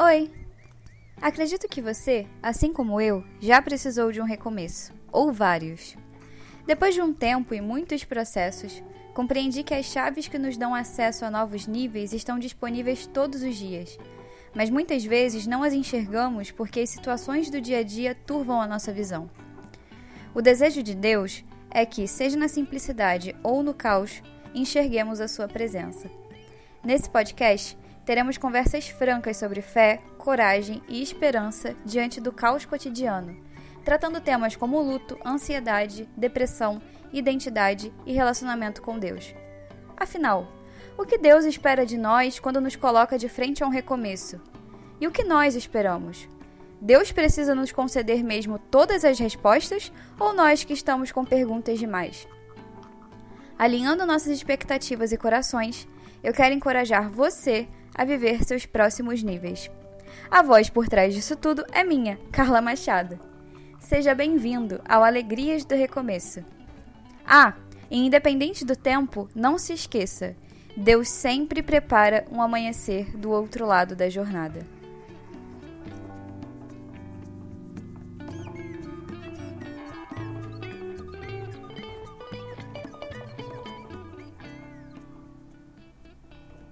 Oi! Acredito que você, assim como eu, já precisou de um recomeço, ou vários. Depois de um tempo e muitos processos, compreendi que as chaves que nos dão acesso a novos níveis estão disponíveis todos os dias, mas muitas vezes não as enxergamos porque as situações do dia a dia turvam a nossa visão. O desejo de Deus é que, seja na simplicidade ou no caos, enxerguemos a Sua presença. Nesse podcast, teremos conversas francas sobre fé, coragem e esperança diante do caos cotidiano, tratando temas como luto, ansiedade, depressão, identidade e relacionamento com Deus. Afinal, o que Deus espera de nós quando nos coloca de frente a um recomeço? E o que nós esperamos? Deus precisa nos conceder mesmo todas as respostas ou nós que estamos com perguntas demais? Alinhando nossas expectativas e corações, eu quero encorajar você a viver seus próximos níveis. A voz por trás disso tudo é minha, Carla Machado. Seja bem-vindo ao Alegrias do Recomeço. Ah, e independente do tempo, não se esqueça: Deus sempre prepara um amanhecer do outro lado da jornada.